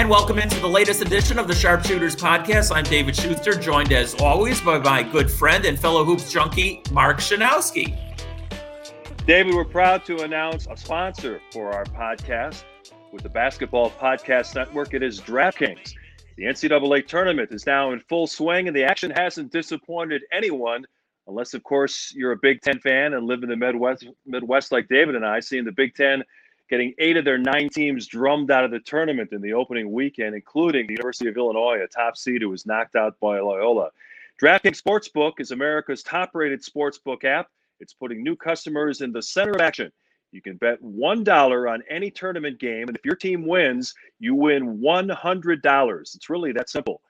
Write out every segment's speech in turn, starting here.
And welcome into the latest edition of the Sharpshooters podcast. I'm David Schuster, joined as always by my good friend and fellow hoops junkie, Mark Schanowski. David, we're proud to announce a sponsor for our podcast with the Basketball Podcast Network. It is DraftKings. The NCAA tournament is now in full swing, and the action hasn't disappointed anyone, unless, of course, you're a Big Ten fan and live in the Midwest, Midwest like David and I, seeing the Big Ten getting eight of their nine teams drummed out of the tournament in the opening weekend, including the University of Illinois, a top seed who was knocked out by Loyola. DraftKings Sportsbook is America's top rated sportsbook app. It's putting new customers in the center of action. You can bet $1 on any tournament game, and if your team wins, you win $100. It's really that simple.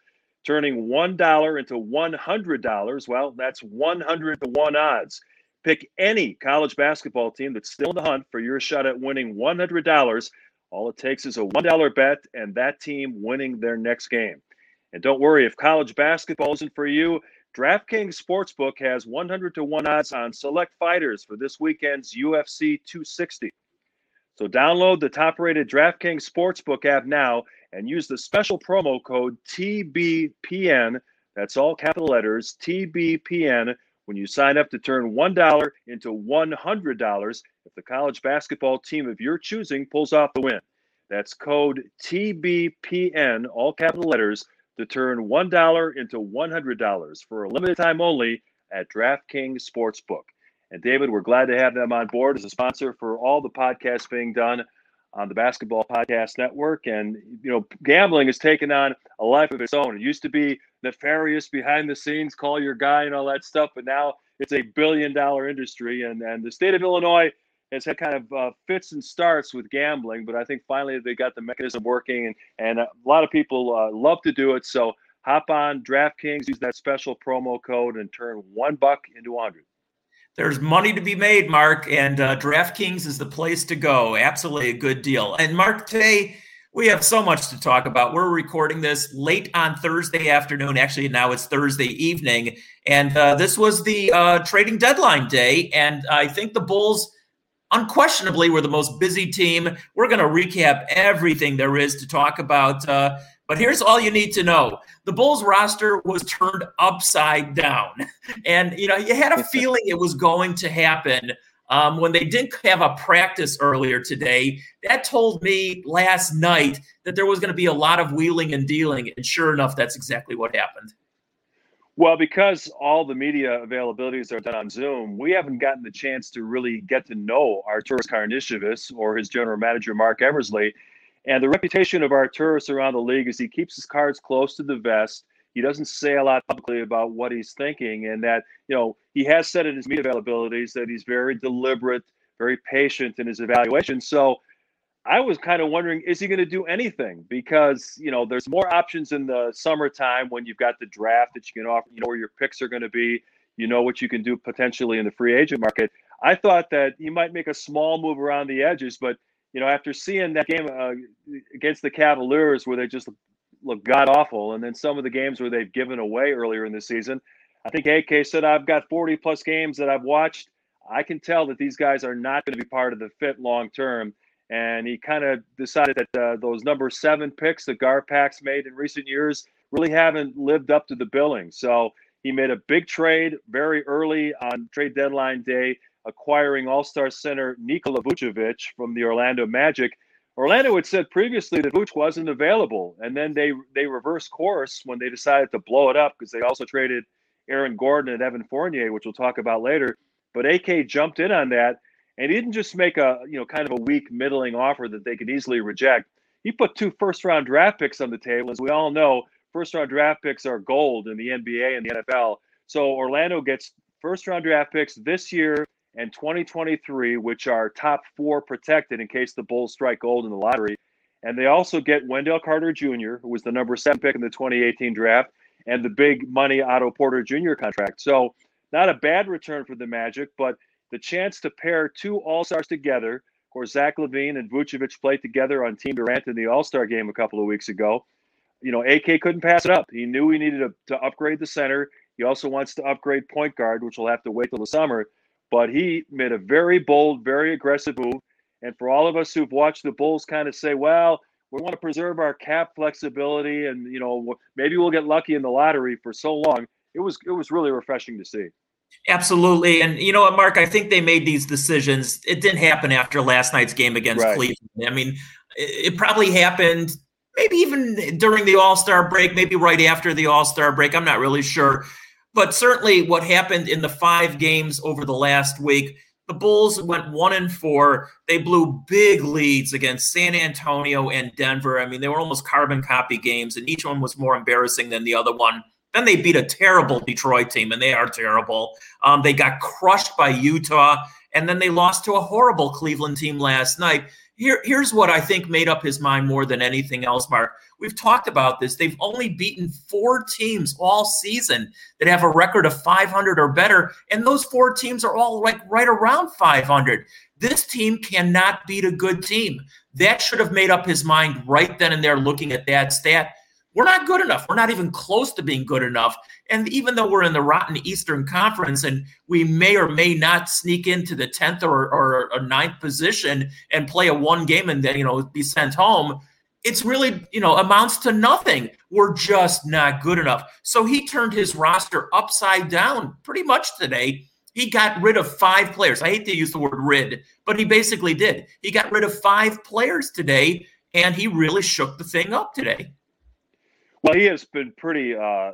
Turning $1 into $100, well, that's 100 to 1 odds. Pick any college basketball team that's still in the hunt for your shot at winning $100. All it takes is a $1 bet and that team winning their next game. And don't worry, if college basketball isn't for you, DraftKings Sportsbook has 100 to 1 odds on select fighters for this weekend's UFC 260. So download the top rated DraftKings Sportsbook app now and use the special promo code TBPN. That's all capital letters TBPN when you sign up to turn $1 into $100 if the college basketball team of your choosing pulls off the win. That's code TBPN, all capital letters to turn $1 into $100 for a limited time only at DraftKings Sportsbook. And David, we're glad to have them on board as a sponsor for all the podcasts being done on the Basketball Podcast Network. And, you know, gambling has taken on a life of its own. It used to be nefarious behind the scenes, call your guy and all that stuff, but now it's a billion dollar industry. And, and the state of Illinois has had kind of uh, fits and starts with gambling, but I think finally they got the mechanism working, and, and a lot of people uh, love to do it. So hop on DraftKings, use that special promo code, and turn one buck into a hundred. There's money to be made, Mark, and uh, DraftKings is the place to go. Absolutely a good deal. And Mark, today we have so much to talk about. We're recording this late on Thursday afternoon. Actually, now it's Thursday evening, and uh, this was the uh, trading deadline day. And I think the Bulls unquestionably we're the most busy team. We're going to recap everything there is to talk about. Uh, but here's all you need to know the Bulls roster was turned upside down. And, you know, you had a feeling it was going to happen. Um, when they didn't have a practice earlier today, that told me last night that there was going to be a lot of wheeling and dealing. And sure enough, that's exactly what happened. Well, because all the media availabilities are done on Zoom, we haven't gotten the chance to really get to know Arturas Karnisovas or his general manager, Marc Eversley. And the reputation of Arturas around the league is he keeps his cards close to the vest. He doesn't say a lot publicly about what he's thinking, and that, you know, he has said in his media availabilities that he's very deliberate, very patient in his evaluation. So I was kind of wondering, is he going to do anything? Because you know, there's more options in the summertime when you've got the draft that you can offer. You know where your picks are going to be. You know what you can do potentially in the free agent market. I thought that he might make a small move around the edges, but you know, after seeing that game uh, against the Cavaliers where they just look god awful, and then some of the games where they've given away earlier in the season, I think AK said I've got 40 plus games that I've watched. I can tell that these guys are not going to be part of the fit long term and he kind of decided that uh, those number seven picks that Garpax made in recent years really haven't lived up to the billing. So he made a big trade very early on trade deadline day, acquiring All-Star center Nikola Vucevic from the Orlando Magic. Orlando had said previously that Vuce wasn't available, and then they they reversed course when they decided to blow it up because they also traded Aaron Gordon and Evan Fournier, which we'll talk about later. But AK jumped in on that and he didn't just make a you know kind of a weak middling offer that they could easily reject. He put two first round draft picks on the table. As we all know, first round draft picks are gold in the NBA and the NFL. So Orlando gets first round draft picks this year and 2023, which are top four protected in case the Bulls strike gold in the lottery. And they also get Wendell Carter Jr., who was the number seven pick in the 2018 draft, and the big money Otto Porter Jr. contract. So not a bad return for the Magic, but the chance to pair two All Stars together. Of course, Zach LaVine and Vucevic played together on Team Durant in the All Star game a couple of weeks ago. You know, AK couldn't pass it up. He knew he needed to, to upgrade the center. He also wants to upgrade point guard, which will have to wait till the summer. But he made a very bold, very aggressive move. And for all of us who've watched the Bulls kind of say, well, we want to preserve our cap flexibility, and you know maybe we'll get lucky in the lottery for so long. It was it was really refreshing to see. Absolutely. And you know what, Mark, I think they made these decisions. It didn't happen after last night's game against right. Cleveland. I mean, it, it probably happened maybe even during the All Star break, maybe right after the All Star break. I'm not really sure. But certainly what happened in the five games over the last week, the Bulls went one and four. They blew big leads against San Antonio and Denver. I mean, they were almost carbon copy games, and each one was more embarrassing than the other one. Then they beat a terrible Detroit team, and they are terrible. Um, they got crushed by Utah, and then they lost to a horrible Cleveland team last night. Here, here's what I think made up his mind more than anything else, Mark. We've talked about this. They've only beaten four teams all season that have a record of 500 or better, and those four teams are all like right around 500. This team cannot beat a good team. That should have made up his mind right then and there looking at that stat we're not good enough. We're not even close to being good enough. And even though we're in the rotten Eastern Conference and we may or may not sneak into the 10th or, or a ninth position and play a one game and then, you know, be sent home, it's really, you know, amounts to nothing. We're just not good enough. So he turned his roster upside down pretty much today. He got rid of five players. I hate to use the word rid, but he basically did. He got rid of five players today, and he really shook the thing up today. Well, he has been pretty uh,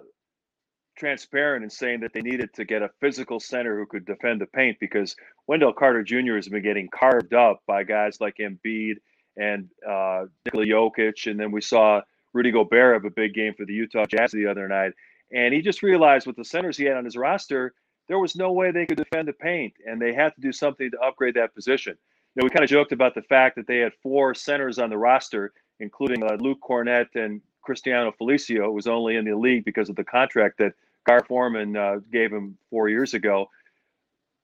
transparent in saying that they needed to get a physical center who could defend the paint because Wendell Carter Jr. has been getting carved up by guys like Embiid and uh, Nikola Jokic, and then we saw Rudy Gobert have a big game for the Utah Jazz the other night, and he just realized with the centers he had on his roster, there was no way they could defend the paint, and they had to do something to upgrade that position. You know, we kind of joked about the fact that they had four centers on the roster, including uh, Luke Kornet and Cristiano Felicio was only in the league because of the contract that Gar Forman uh, gave him four years ago.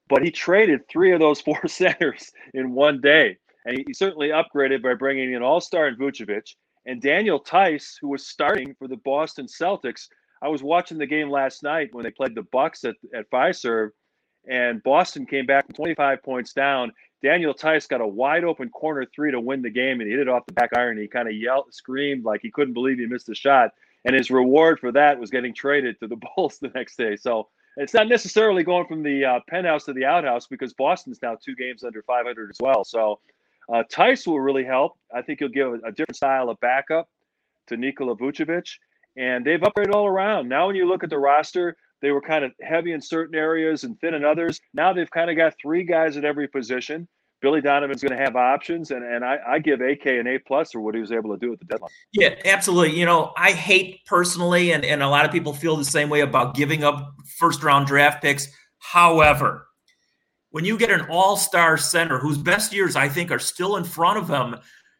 But he traded three of those four centers in one day. And he, certainly upgraded by bringing in All Star and Vucevic and Daniel Theis, who was starting for the Boston Celtics. I was watching the game last night when they played the Bucks at, at Fiserv, and Boston came back 25 points down. Daniel Theis got a wide open corner three to win the game, and he hit it off the back iron. He kind of yelled, screamed like he couldn't believe he missed the shot. And his reward for that was getting traded to the Bulls the next day. So it's not necessarily going from the uh, penthouse to the outhouse because Boston's now two games under 500 as well. So uh, Theis will really help. I think he'll give a, a different style of backup to Nikola Vucevic. And they've upgraded all around. Now, when you look at the roster, they were kind of heavy in certain areas and thin in others. Now they've kind of got three guys at every position. Billy Donovan's going to have options, and, and I, I give AK an A plus for what he was able to do at the deadline. Yeah, absolutely. You know, I hate personally, and, and a lot of people feel the same way about giving up first round draft picks. However, when you get an all star center whose best years I think are still in front of him,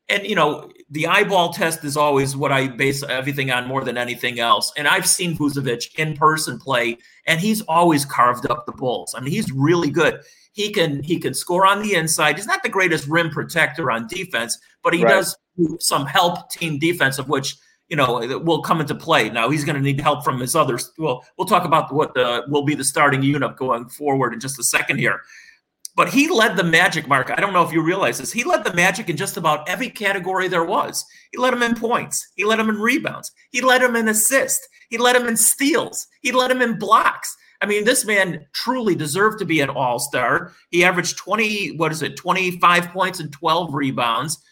and you know the eyeball test is always what I base everything on more than anything else. And I've seen Vucevic in person play, and he's always carved up the Bulls. I mean, he's really good. He can he can score on the inside. He's not the greatest rim protector on defense, but he right. does some help team defense of which you know will come into play. Now he's going to need help from his others. Well, we'll talk about what the will be the starting unit going forward in just a second here. But he led the Magic, Mark. I don't know if you realize this. He led the Magic in just about every category there was. He led them in points. He led them in rebounds. He led them in assists. He led them in steals. He led them in blocks. I mean, this man truly deserved to be an all star. He averaged 20, what is it, 25 points and 12 rebounds.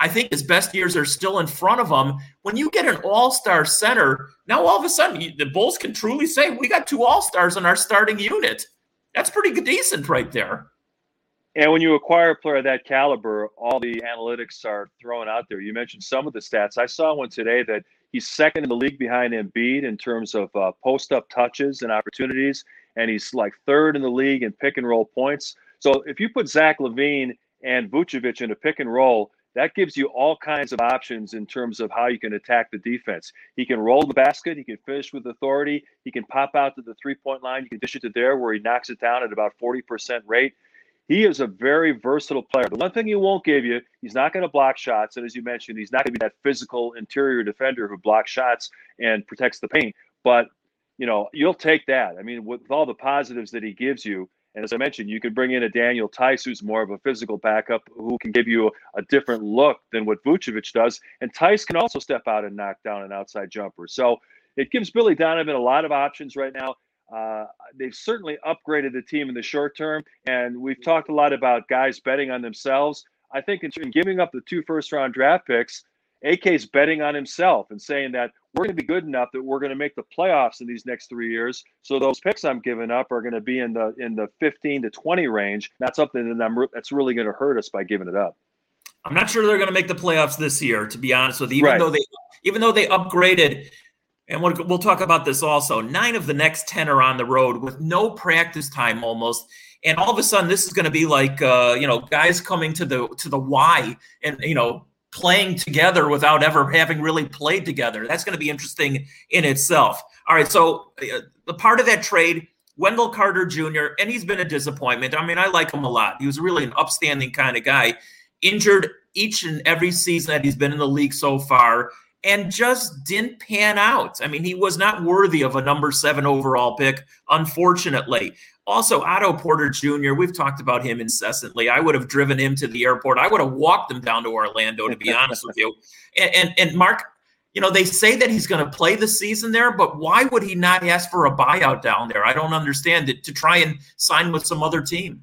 I think his best years are still in front of him. When you get an all star center, now all of a sudden the Bulls can truly say, we got two all stars in our starting unit. That's pretty decent right there. And when you acquire a player of that caliber, all the analytics are thrown out there. You mentioned some of the stats. I saw one today that he's second in the league behind Embiid in terms of uh, post up touches and opportunities, and he's like third in the league in pick and roll points. So if you put Zach LaVine and Vucevic in a pick and roll, that gives you all kinds of options in terms of how you can attack the defense. He can roll the basket, he can finish with authority, he can pop out to the three point line, you can dish it to there where he knocks it down at about 40% rate. He is a very versatile player. The one thing he won't give you, he's not going to block shots. And as you mentioned, he's not going to be that physical interior defender who blocks shots and protects the paint. But, you know, you'll take that. I mean, with all the positives that he gives you, And as I mentioned, you could bring in a Daniel Theis who's more of a physical backup, who can give you a different look than what Vucevic does. And Theis can also step out and knock down an outside jumper. So it gives Billy Donovan a lot of options right now. Uh, they've certainly upgraded the team in the short term, and we've talked a lot about guys betting on themselves. I think in, in giving up the two first round draft picks, AK's betting on himself and saying that we're going to be good enough that we're going to make the playoffs in these next three years. So those picks I'm giving up are going to be in the in the 15 to 20 range. Not something that I'm that's really going to hurt us by giving it up. I'm not sure they're going to make the playoffs this year, to be honest with you. Even right. though they even though they upgraded and we'll, we'll talk about this also. Nine of the next 10 are on the road with no practice time almost. And all of a sudden, this is going to be like, uh, you know, guys coming to the to the Y and, you know, playing together without ever having really played together. That's going to be interesting in itself. All right. So uh, the part of that trade, Wendell Carter Jr., and he's been a disappointment. I mean, I like him a lot. He was really an upstanding kind of guy. Injured each and every season that he's been in the league so far and just didn't pan out. I mean, he was not worthy of a number seven overall pick, unfortunately. Also, Otto Porter Jr., we've talked about him incessantly. I would have driven him to the airport. I would have walked him down to Orlando, to be honest with you. And, and, and Mark, you know, they say that he's going to play the season there, but why would he not ask for a buyout down there? I don't understand it to try and sign with some other team.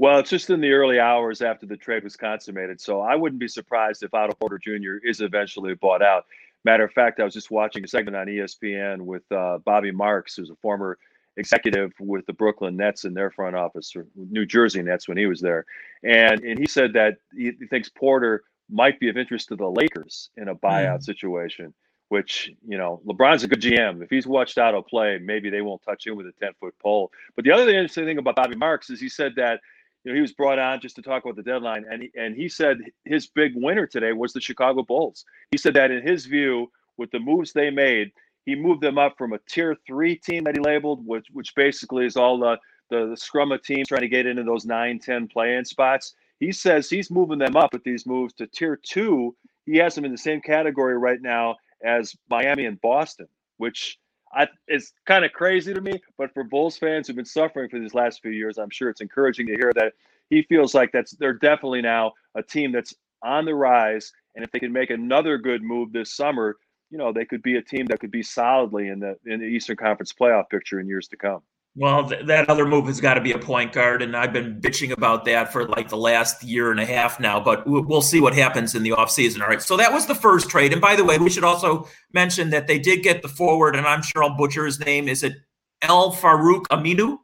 Well, it's just in the early hours after the trade was consummated. So I wouldn't be surprised if Otto Porter Jr. is eventually bought out. Matter of fact, I was just watching a segment on ESPN with uh, Bobby Marks, who's a former executive with the Brooklyn Nets in their front office, or New Jersey Nets when he was there. And, and he said that he thinks Porter might be of interest to the Lakers in a buyout mm. situation, which, you know, LeBron's a good GM. If he's watched Otto play, maybe they won't touch him with a 10 foot pole. But the other interesting thing about Bobby Marks is he said that you know, he was brought on just to talk about the deadline, and he, and he said his big winner today was the Chicago Bulls. He said that in his view, with the moves they made, he moved them up from a tier three team that he labeled, which which basically is all the the, the scrum of teams trying to get into those 9, 10 play-in spots. He says he's moving them up with these moves to tier two. He has them in the same category right now as Miami and Boston, which I, it's kind of crazy to me, but for Bulls fans who've been suffering for these last few years, I'm sure it's encouraging to hear that he feels like that's they're definitely now a team that's on the rise. And if they can make another good move this summer, you know, they could be a team that could be solidly in the in the Eastern Conference playoff picture in years to come. Well, th- that other move has got to be a point guard, and I've been bitching about that for like the last year and a half now. But w- we'll see what happens in the offseason. All right. So that was the first trade. And by the way, we should also mention that they did get the forward, and I'm sure I'll butcher his name. Is it El Farouq Aminu?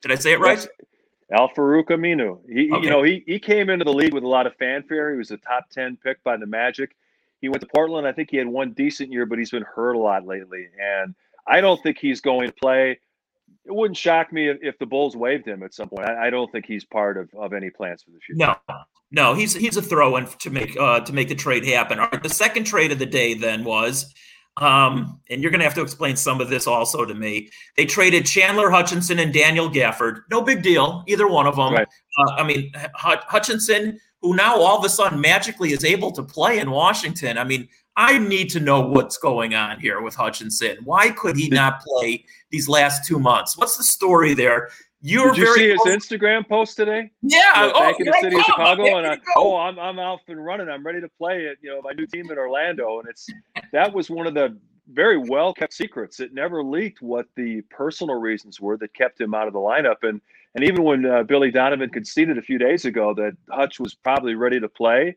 Did I say it right? Yes. Al Farouq Aminu. He, okay. you know, he he came into the league with a lot of fanfare. He was a top ten pick by the Magic. He went to Portland. I think he had one decent year, but he's been hurt a lot lately, and I don't think he's going to play it wouldn't shock me if, if, the Bulls waived him at some point. I, I, don't think he's part of, of any plans for the future. No, no, he's he's a throw-in to make uh, to make the trade happen. Right, the second trade of the day then was, um, and you're going to have to explain some of this also to me. They traded Chandler Hutchinson and Daniel Gafford. No big deal, either one of them. Right. Uh, I mean, Hutchinson, who now all of a sudden magically is able to play in Washington. I mean, I need to know what's going on here with Hutchinson. Why could he not play these last two months? What's the story there? You're Did you see his Instagram post today? Yeah, oh, thanking the city of Chicago, and I, oh, I'm I'm off and running. I'm ready to play it. You know, my new team in Orlando, and it's that was one of the very well kept secrets. It never leaked what the personal reasons were that kept him out of the lineup. And and even when uh, Billy Donovan conceded a few days ago that Hutch was probably ready to play,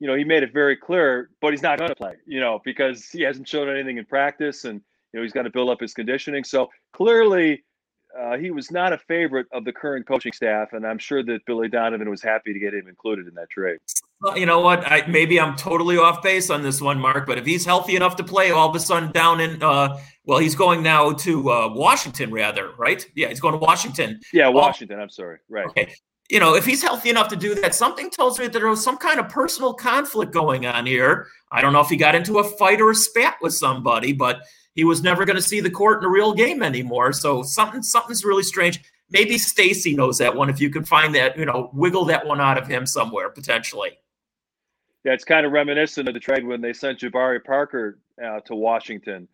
you know, he made it very clear, but he's not going to play, you know, because he hasn't shown anything in practice and, you know, he's got to build up his conditioning. So clearly, uh, he was not a favorite of the current coaching staff, and I'm sure that Billy Donovan was happy to get him included in that trade. Well, you know what? I, maybe I'm totally off base on this one, Mark. But if he's healthy enough to play, all of a sudden down in, uh, well, he's going now to uh, Washington, rather, right? Yeah, he's going to Washington. Yeah, Washington. I'm sorry, right? Okay you know, if he's healthy enough to do that, something tells me that there was some kind of personal conflict going on here. I don't know if he got into a fight or a spat with somebody, but he was never going to see the court in a real game anymore. So something something's really strange. Maybe Stacey knows that one. If you can find that, you know, wiggle that one out of him somewhere potentially. Yeah, it's kind of reminiscent of the trade when they sent Jabari Parker uh, to Washington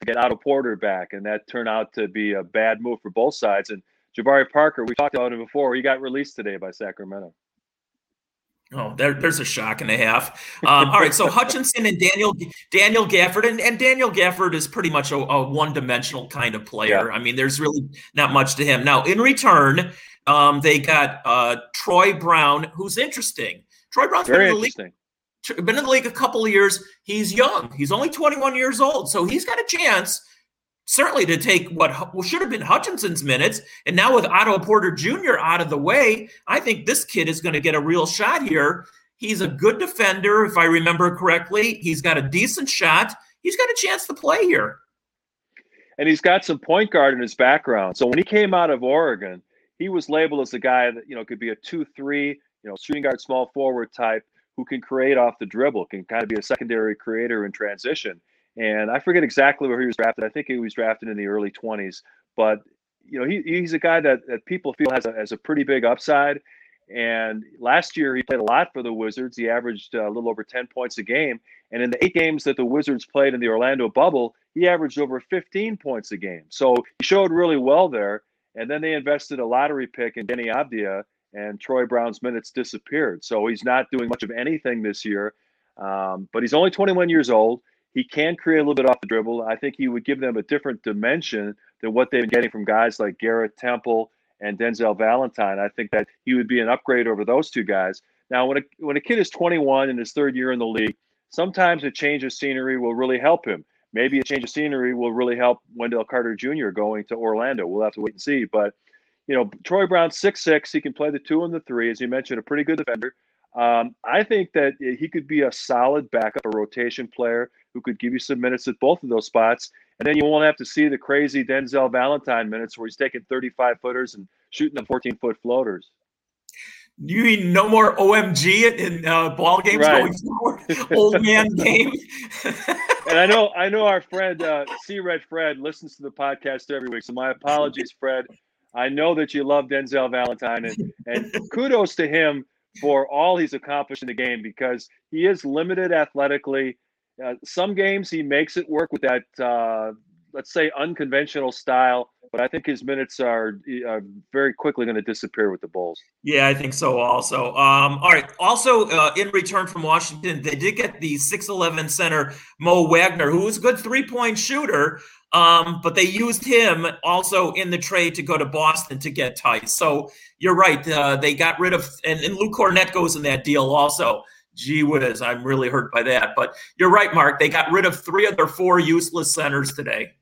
to get Otto Porter back, and that turned out to be a bad move for both sides. And Jabari Parker, we talked about him before. He got released today by Sacramento. Oh, there, there's a shock and a half. Um, all right, so Hutchinson and Daniel Daniel Gafford, and, and Daniel Gafford is pretty much a, a one-dimensional kind of player. Yeah. I mean, there's really not much to him. Now, in return, um, they got uh, Troy Brown, who's interesting. Troy Brown's Very been in the league, been in the league a couple of years. He's young. He's only 21 years old, so he's got a chance certainly to take what should have been Hutchinson's minutes. And now with Otto Porter Jr. out of the way, I think this kid is going to get a real shot here. He's a good defender, if I remember correctly. He's got a decent shot. He's got a chance to play here. And he's got some point guard in his background. So when he came out of Oregon, he was labeled as a guy that, you know, could be a 2 3, you know, shooting guard, small forward type who can create off the dribble, can kind of be a secondary creator in transition. And I forget exactly where he was drafted. I think he was drafted in the early 20s. But you know, he, he's a guy that, that people feel has a, has a pretty big upside. And last year he played a lot for the Wizards. He averaged uh, a little over 10 points a game. And in the eight games that the Wizards played in the Orlando bubble, he averaged over 15 points a game. So he showed really well there. And then they invested a lottery pick in Deni Avdija, and Troy Brown's minutes disappeared. So he's not doing much of anything this year. Um, but he's only 21 years old. He can create a little bit off the dribble. I think he would give them a different dimension than what they've been getting from guys like Garrett Temple and Denzel Valentine. I think that he would be an upgrade over those two guys. Now, when a, when a kid is 21 in his third year in the league, sometimes a change of scenery will really help him. Maybe a change of scenery will really help Wendell Carter Jr. going to Orlando. We'll have to wait and see. But, you know, Troy Brown, six six. He can play the two and the three. As you mentioned, a pretty good defender. Um, I think that he could be a solid backup, a rotation player who could give you some minutes at both of those spots. And then you won't have to see the crazy Denzel Valentine minutes where he's taking 35 footers and shooting the 14 foot floaters. You mean no more OMG in uh, ball games right. going forward? Old man game. and I know, I know our friend uh, C Red Fred listens to the podcast every week. So my apologies, Fred. I know that you love Denzel Valentine, and, and kudos to him for all he's accomplished in the game because he is limited athletically. Uh, some games he makes it work with that, uh, let's say, unconventional style, but I think his minutes are, are very quickly going to disappear with the Bulls. Yeah, I think so also. Um, all right. Also, uh, in return from Washington, they did get the 6'11 center Mo Wagner, who was a good three point shooter. Um, but they used him also in the trade to go to Boston to get Theis. So you're right. Uh, they got rid of, and, and Luke Kornet goes in that deal also. Gee whiz, I'm really hurt by that. But you're right, Mark. They got rid of three of their four useless centers today.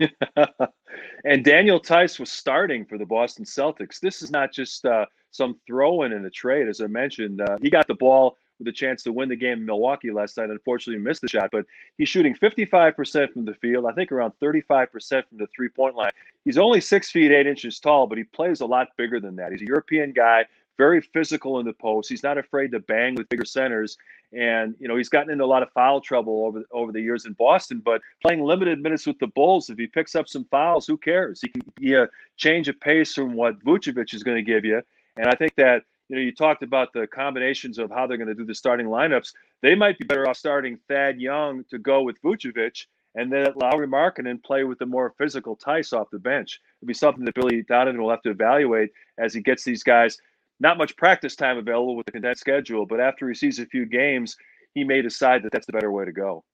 and Daniel Theis was starting for the Boston Celtics. This is not just uh, some throw in in a trade. As I mentioned, uh, he got the ball with a chance to win the game in Milwaukee last night. Unfortunately, missed the shot, but he's shooting 55% from the field. I think around 35% from the three point line. He's only six feet eight inches tall, but he plays a lot bigger than that. He's a European guy, very physical in the post. He's not afraid to bang with bigger centers, and you know he's gotten into a lot of foul trouble over over the years in Boston. But playing limited minutes with the Bulls, if he picks up some fouls, who cares? He can be a uh, change of pace from what Vucevic is going to give you. And I think that you know, you talked about the combinations of how they're going to do the starting lineups. They might be better off starting Thad Young to go with Vucevic and then Lauri Markkanen play with the more physical Theis off the bench. It'll be something that Billy Donovan will have to evaluate as he gets these guys. Not much practice time available with the condensed schedule, but after he sees a few games, he may decide that that's the better way to go.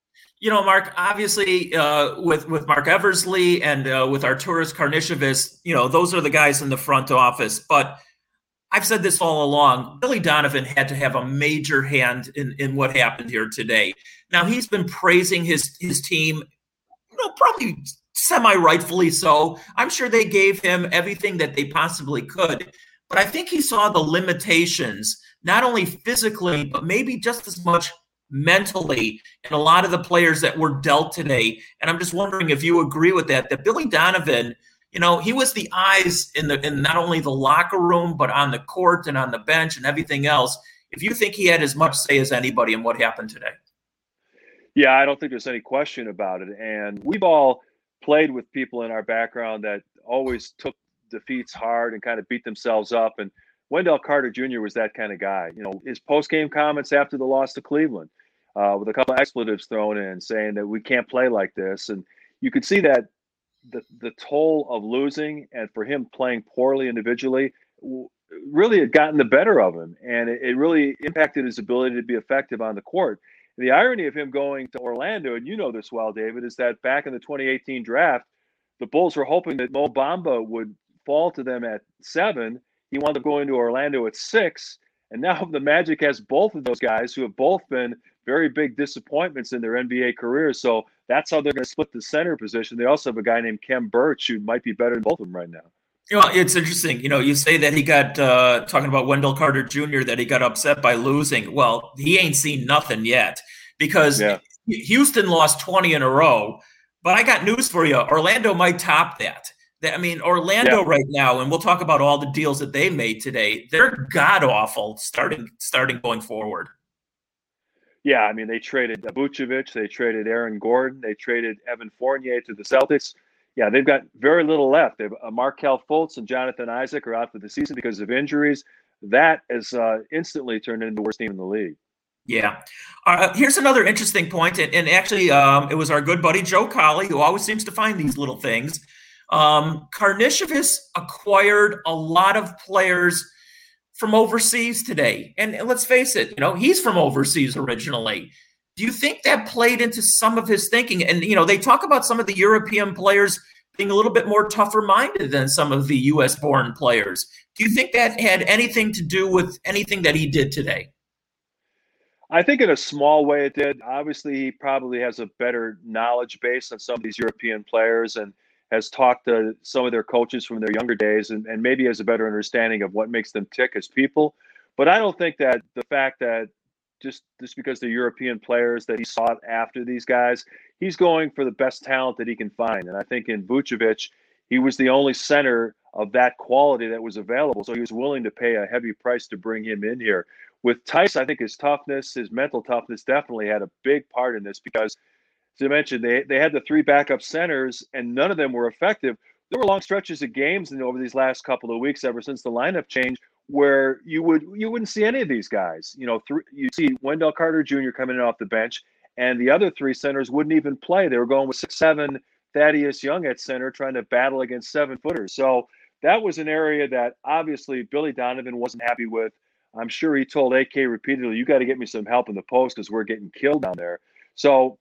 You know, Mark. Obviously, uh, with with Marc Eversley and uh, with Arturas Karnisovas, you know, those are the guys in the front office. But I've said this all along. Billy Donovan had to have a major hand in, in what happened here today. Now he's been praising his his team, you know, probably semi rightfully so. I'm sure they gave him everything that they possibly could, but I think he saw the limitations, not only physically, but maybe just as much mentally and a lot of the players that were dealt today. And I'm just wondering if you agree with that, that Billy Donovan – you know, he was the eyes in the in not only the locker room but on the court and on the bench and everything else. If you think he had as much say as anybody in what happened today, yeah, I don't think there's any question about it. And we've all played with people in our background that always took defeats hard and kind of beat themselves up. And Wendell Carter Jr. was that kind of guy. You know, his post game comments after the loss to Cleveland, uh, with a couple of expletives thrown in, saying that we can't play like this. And you could see that the the toll of losing and for him playing poorly individually really had gotten the better of him, and it, it really impacted his ability to be effective on the court. And the irony of him going to Orlando, and you know this well, David, is that back in the 2018 draft, the Bulls were hoping that Mo Bamba would fall to them at seven. He wound up going to Orlando at six. And now the Magic has both of those guys who have both been very big disappointments in their NBA careers. So that's how they're going to split the center position. They also have a guy named Khem Birch who might be better than both of them right now. You know, it's interesting. You know, you say that he got uh, talking about Wendell Carter Jr. that he got upset by losing. Well, he ain't seen nothing yet because yeah. Houston lost 20 in a row. But I got news for you. Orlando might top that. I mean, Orlando yeah. right now, and we'll talk about all the deals that they made today. They're god awful starting starting going forward. Yeah, I mean, they traded Vucevic, they traded Aaron Gordon, they traded Evan Fournier to the Celtics. Yeah, they've got very little left. They've uh, Markelle Fultz and Jonathan Isaac are out for the season because of injuries. That has uh, instantly turned into the worst team in the league. Yeah. Uh, here's another interesting point, and, and actually, um, it was our good buddy Joe Colley who always seems to find these little things. Um, acquired a lot of players from overseas today. And let's face it, you know, he's from overseas originally. Do you think that played into some of his thinking? And, you know, they talk about some of the European players being a little bit more tougher minded than some of the US born players. Do you think that had anything to do with anything that he did today? I think in a small way it did. Obviously, he probably has a better knowledge base on some of these European players and has talked to some of their coaches from their younger days and, and maybe has a better understanding of what makes them tick as people. But I don't think that the fact that just just because they're European players that he sought after these guys, he's going for the best talent that he can find. And I think in Vucevic, he was the only center of that quality that was available. So he was willing to pay a heavy price to bring him in here. With Theis, I think his toughness, his mental toughness definitely had a big part in this because to mention they they had the three backup centers and none of them were effective. There were long stretches of games and over these last couple of weeks, ever since the lineup change, where you would you wouldn't see any of these guys. You know, th- you see Wendell Carter Jr. coming in off the bench, and the other three centers wouldn't even play. They were going with six seven Thaddeus Young at center, trying to battle against seven footers. So that was an area that obviously Billy Donovan wasn't happy with. I'm sure he told AK repeatedly, "You got to get me some help in the post because we're getting killed down there." So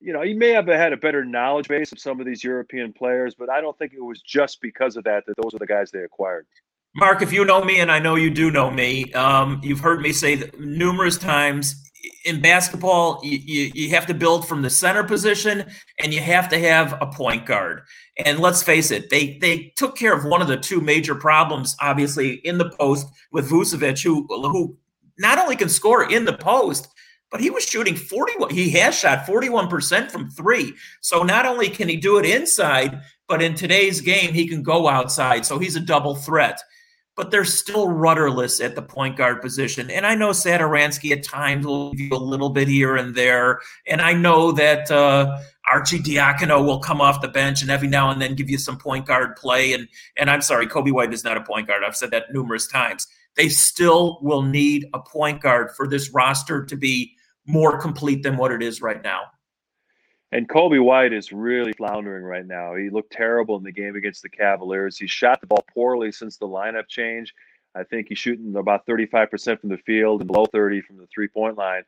you know, he may have had a better knowledge base of some of these European players, but I don't think it was just because of that that those are the guys they acquired. Mark, if you know me, and I know you do know me, um, you've heard me say numerous times in basketball, you, you, you, have to build from the center position and you have to have a point guard. And let's face it, they they took care of one of the two major problems, obviously, in the post with Vucevic, who who not only can score in the post, but he was shooting 41 he has shot 41% from 3 so not only can he do it inside but in today's game he can go outside. So he's a double threat. But they're still rudderless at the point guard position. And i know Satoransky at times will give you a little bit here and there. And i know that uh, Arcidiacono will come off the bench and every now and then give you some point guard play. And and i'm sorry Coby White is not a point guard. I've said that numerous times. They still will need a point guard for this roster to be more complete than what it is right now. And Coby White is really floundering right now. He looked terrible in the game against the Cavaliers. He shot the ball poorly since the lineup change. I think he's shooting about 35% from the field and below 30 from the three point line.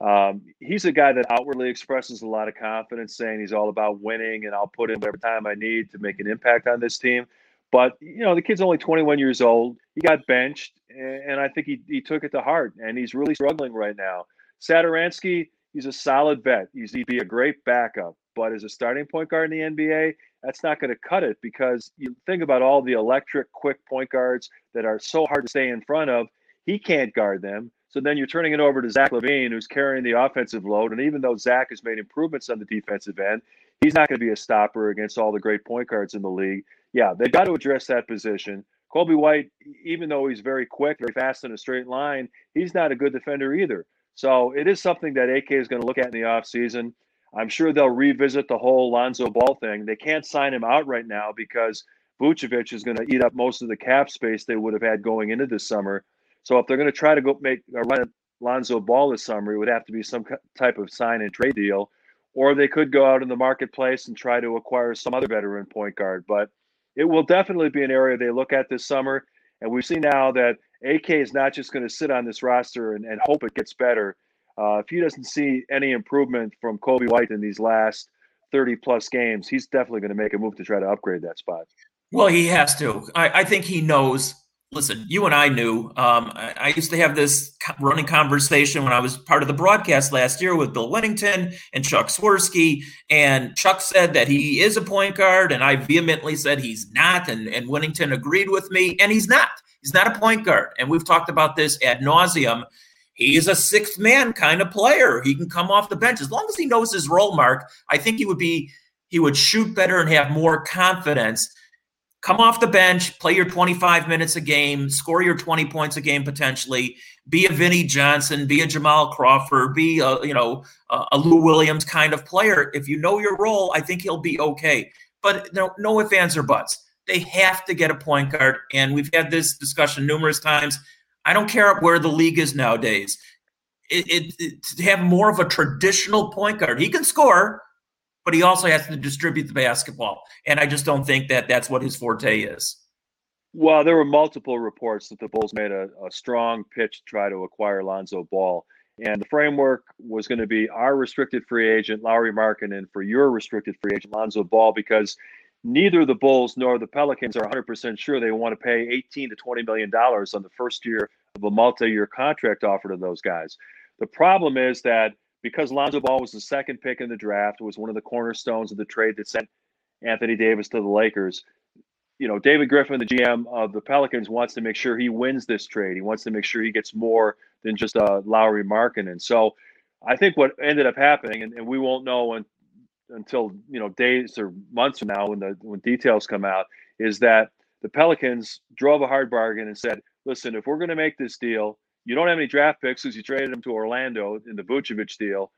Um, he's a guy that outwardly expresses a lot of confidence, saying he's all about winning and I'll put in whatever time I need to make an impact on this team. But, you know, the kid's only 21 years old. He got benched, and I think he, he took it to heart, and he's really struggling right now. Satoransky, he's a solid bet. He's he'd be a great backup, but as a starting point guard in the NBA, that's not going to cut it because you think about all the electric, quick point guards that are so hard to stay in front of. He can't guard them. So then you're turning it over to Zach LaVine, who's carrying the offensive load. And even though Zach has made improvements on the defensive end, he's not going to be a stopper against all the great point guards in the league. Yeah, they've got to address that position. Coby White, even though he's very quick, very fast in a straight line, he's not a good defender either. So it is something that AK is going to look at in the offseason. I'm sure they'll revisit the whole Lonzo Ball thing. They can't sign him out right now because Vucevic is going to eat up most of the cap space they would have had going into this summer. So if they're going to try to go make a run at Lonzo Ball this summer, it would have to be some type of sign and trade deal, or they could go out in the marketplace and try to acquire some other veteran point guard. But it will definitely be an area they look at this summer. And we see now that AK is not just going to sit on this roster and, and hope it gets better. Uh, if he doesn't see any improvement from Coby White in these last 30 plus games, he's definitely going to make a move to try to upgrade that spot. Well, he has to. I, I think he knows. Listen, you and I knew. Um, I, I, used to have this running conversation when I was part of the broadcast last year with Bill Wennington and Chuck Swirsky. And Chuck said that he is a point guard, and I vehemently said he's not. And, and Wennington agreed with me, and he's not. He's not a point guard. And we've talked about this ad nauseum. He's a sixth man kind of player. He can come off the bench as long as he knows his role. Mark, I think he would be he would shoot better and have more confidence. Come off the bench, play your 25 minutes a game, score your 20 points a game potentially. Be a Vinnie Johnson, be a Jamal Crawford, be a you know a Lou Williams kind of player. If you know your role, I think he'll be okay. But no, no ifs ands or buts they have to get a point guard. And we've had this discussion numerous times. I don't care where the league is nowadays. It, it, it, to have more of a traditional point guard, he can score, but he also has to distribute the basketball. And I just don't think that that's what his forte is. Well, there were multiple reports that the Bulls made a, a strong pitch to try to acquire Lonzo Ball. And the framework was going to be our restricted free agent, Lauri Markkanen, for your restricted free agent, Lonzo Ball, because neither the Bulls nor the Pelicans are 100% sure they want to pay 18 to 20 million dollars on the first year of a multi-year contract offer to those guys. The problem is that because Lonzo Ball was the second pick in the draft, was one of the cornerstones of the trade that sent Anthony Davis to the Lakers. You know, David Griffin, the GM of the Pelicans, wants to make sure he wins this trade. He wants to make sure he gets more than just a uh, Lauri And So I think what ended up happening, and, and we won't know until you know days or months from now when the when details come out is that the Pelicans drove a hard bargain and said, listen, if we're going to make this deal, you don't have any draft picks because you traded them to Orlando in the Vucevic deal.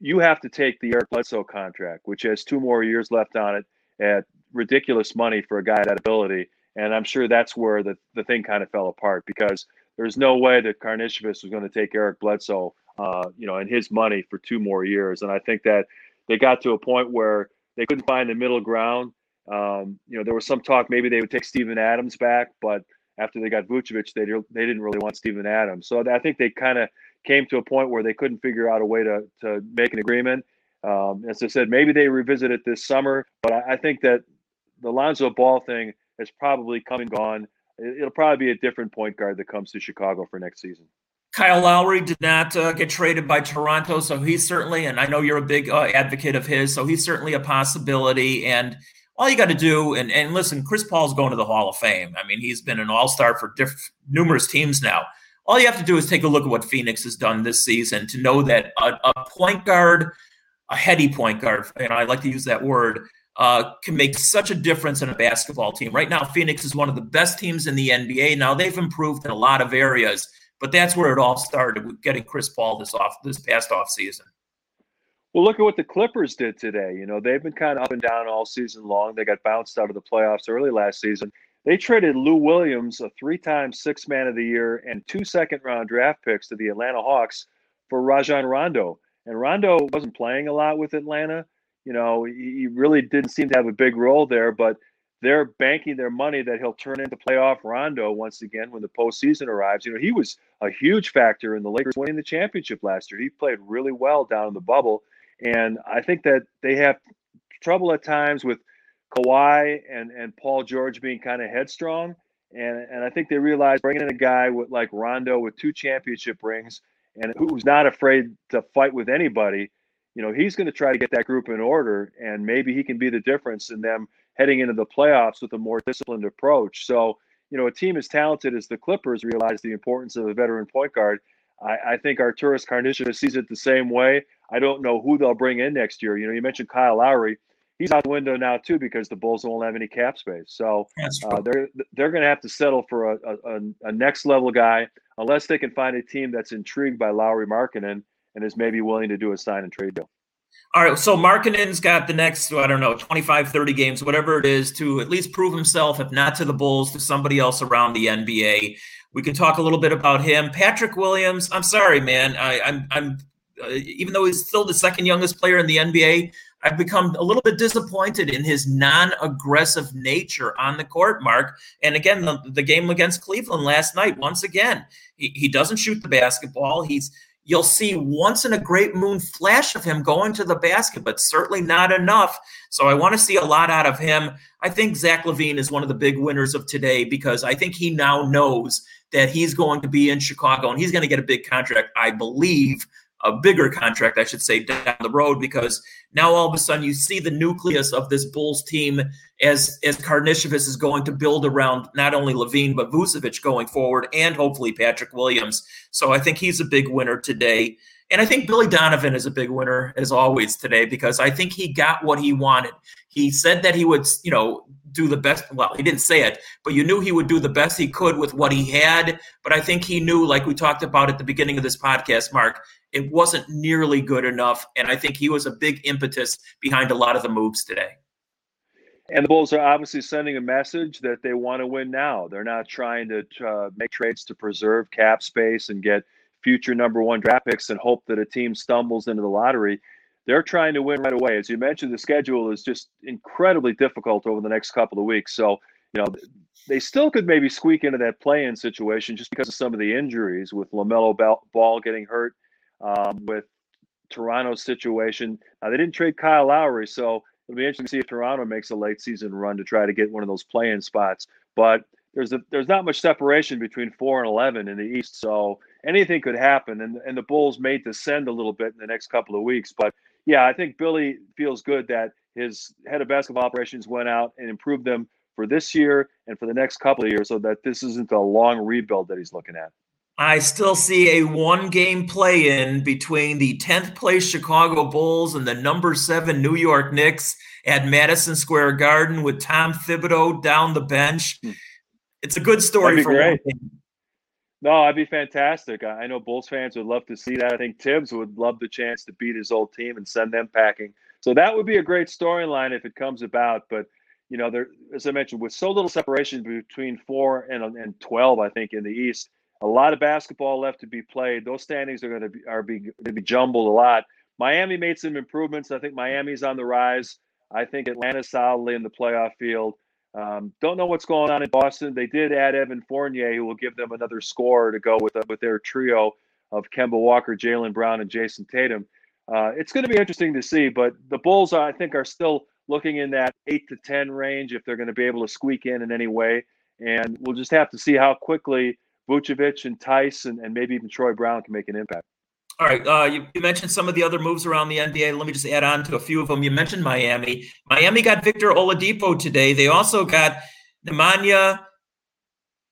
You have to take the Eric Bledsoe contract, which has two more years left on it at ridiculous money for a guy that ability. And I'm sure that's where the, the thing kind of fell apart because there's no way that Karnisovas was going to take Eric Bledsoe, uh, you know, and his money for two more years. And I think that they got to a point where they couldn't find the middle ground. Um, you know, there was some talk maybe they would take Steven Adams back, but after they got Vucevic, they they didn't really want Steven Adams. So I think they kind of came to a point where they couldn't figure out a way to to make an agreement. Um, as I said, maybe they revisit it this summer, but I, I think that the Lonzo Ball thing has probably come and gone. It'll probably be a different point guard that comes to Chicago for next season. Kyle Lowry did not uh, get traded by Toronto, so he's certainly, and I know you're a big uh, advocate of his, so he's certainly a possibility. And all you got to do, and, and listen, Chris Paul's going to the Hall of Fame. I mean, he's been an all star for diff- numerous teams now. All you have to do is take a look at what Phoenix has done this season to know that a, a point guard, a heady point guard, and I like to use that word, uh, can make such a difference in a basketball team. Right now, Phoenix is one of the best teams in the NBA. Now, they've improved in a lot of areas but that's where it all started with getting Chris Paul this off this past off season. Well, look at what the Clippers did today. You know, they've been kind of up and down all season long. They got bounced out of the playoffs early last season. They traded Lou Williams, a three-time six man of the year, and two second-round draft picks to the Atlanta Hawks for Rajon Rondo. And Rondo wasn't playing a lot with Atlanta. You know, he really didn't seem to have a big role there, but they're banking their money that he'll turn into playoff Rondo once again when the postseason arrives. You know, he was a huge factor in the Lakers winning the championship last year. He played really well down in the bubble. And I think that they have trouble at times with Kawhi and, and Paul George being kind of headstrong. And, and I think they realize bringing in a guy with like Rondo with two championship rings and who's not afraid to fight with anybody, you know, he's going to try to get that group in order. And maybe he can be the difference in them heading into the playoffs with a more disciplined approach. So, you know, a team as talented as the Clippers realize the importance of a veteran point guard. I, I think Arturas Karnisovas sees it the same way. I don't know who they'll bring in next year. You know, you mentioned Kyle Lowry. He's out the window now too because the Bulls won't have any cap space. So uh, they're they're going to have to settle for a, a, a, next level guy unless they can find a team that's intrigued by Lauri Markkanen and is maybe willing to do a sign and trade deal. All right, so Markkanen's got the next, I don't know, 25, 30 games, whatever it is, to at least prove himself, if not to the Bulls, to somebody else around the NBA. We can talk a little bit about him. Patrick Williams, I'm sorry, man. I, I'm, I'm uh, even though he's still the second youngest player in the NBA, I've become a little bit disappointed in his non-aggressive nature on the court, Mark. And again, the, the game against Cleveland last night, once again, he, he doesn't shoot the basketball. He's you'll see once in a great moon flash of him going to the basket, but certainly not enough. So I want to see a lot out of him. I think Zach LaVine is one of the big winners of today because I think he now knows that he's going to be in Chicago and he's going to get a big contract, I believe, a bigger contract, I should say, down the road because now all of a sudden you see the nucleus of this Bulls team as as Karnisovas is going to build around not only LaVine but Vucevic going forward and hopefully Patrick Williams. So I think he's a big winner today. And I think Billy Donovan is a big winner as always today because I think he got what he wanted. He said that he would, you know, do the best. Well, he didn't say it, but you knew he would do the best he could with what he had. But I think he knew, like we talked about at the beginning of this podcast, Mark, it wasn't nearly good enough. And I think he was a big impetus behind a lot of the moves today. And the Bulls are obviously sending a message that they want to win now. They're not trying to uh, make trades to preserve cap space and get future number one draft picks and hope that a team stumbles into the lottery. They're trying to win right away. As you mentioned, the schedule is just incredibly difficult over the next couple of weeks. So, you know, they still could maybe squeak into that play in situation just because of some of the injuries with LaMelo Ball getting hurt, um, with Toronto's situation. Now, they didn't trade Kyle Lowry, so it'll be interesting to see if Toronto makes a late season run to try to get one of those play-in spots. But there's a, there's not much separation between four and eleven in the East, so anything could happen. And and the Bulls may descend a little bit in the next couple of weeks. But yeah, I think Billy feels good that his head of basketball operations went out and improved them for this year and for the next couple of years, so that this isn't a long rebuild that he's looking at. I still see a one game play in between the 10th place Chicago Bulls and the number seven New York Knicks at Madison Square Garden with Tom Thibodeau down the bench. Hmm. It's a good story for great. No, that'd be fantastic. I know Bulls fans would love to see that. I think Tibbs would love the chance to beat his old team and send them packing. So that would be a great storyline if it comes about. But you know, there, as I mentioned, with so little separation between four and and twelve, I think in the East, a lot of basketball left to be played. Those standings are going to be are be, going to be jumbled a lot. Miami made some improvements. I think Miami's on the rise. I think Atlanta's solidly in the playoff field. Um, don't know what's going on in Boston. They did add Evan Fournier, who will give them another scorer to go with uh, with their trio of Kemba Walker, Jaylen Brown, and Jayson Tatum. Uh, it's going to be interesting to see, but the Bulls, I think, are still looking in that eight to ten range if they're going to be able to squeak in in any way. And we'll just have to see how quickly Vucevic and Theis and, maybe even Troy Brown can make an impact. All right. Uh, you, you, mentioned some of the other moves around the NBA. Let me just add on to a few of them. You mentioned Miami. Miami got Victor Oladipo today. They also got Nemanja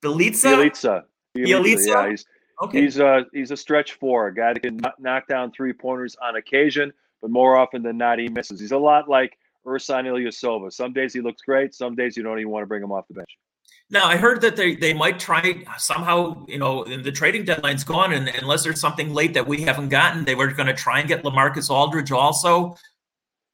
Bjelica. Bjelica. Bjelica. Yeah, he's, okay. he's, uh, he's a stretch four, a guy that can knock down three pointers on occasion, but more often than not, he misses. He's a lot like Ersan Ilyasova. Some days he looks great. Some days you don't even want to bring him off the bench. Now I heard that they, they might try somehow, you know, the trading deadline's gone, and unless there's something late that we haven't gotten, they were going to try and get LaMarcus Aldridge also.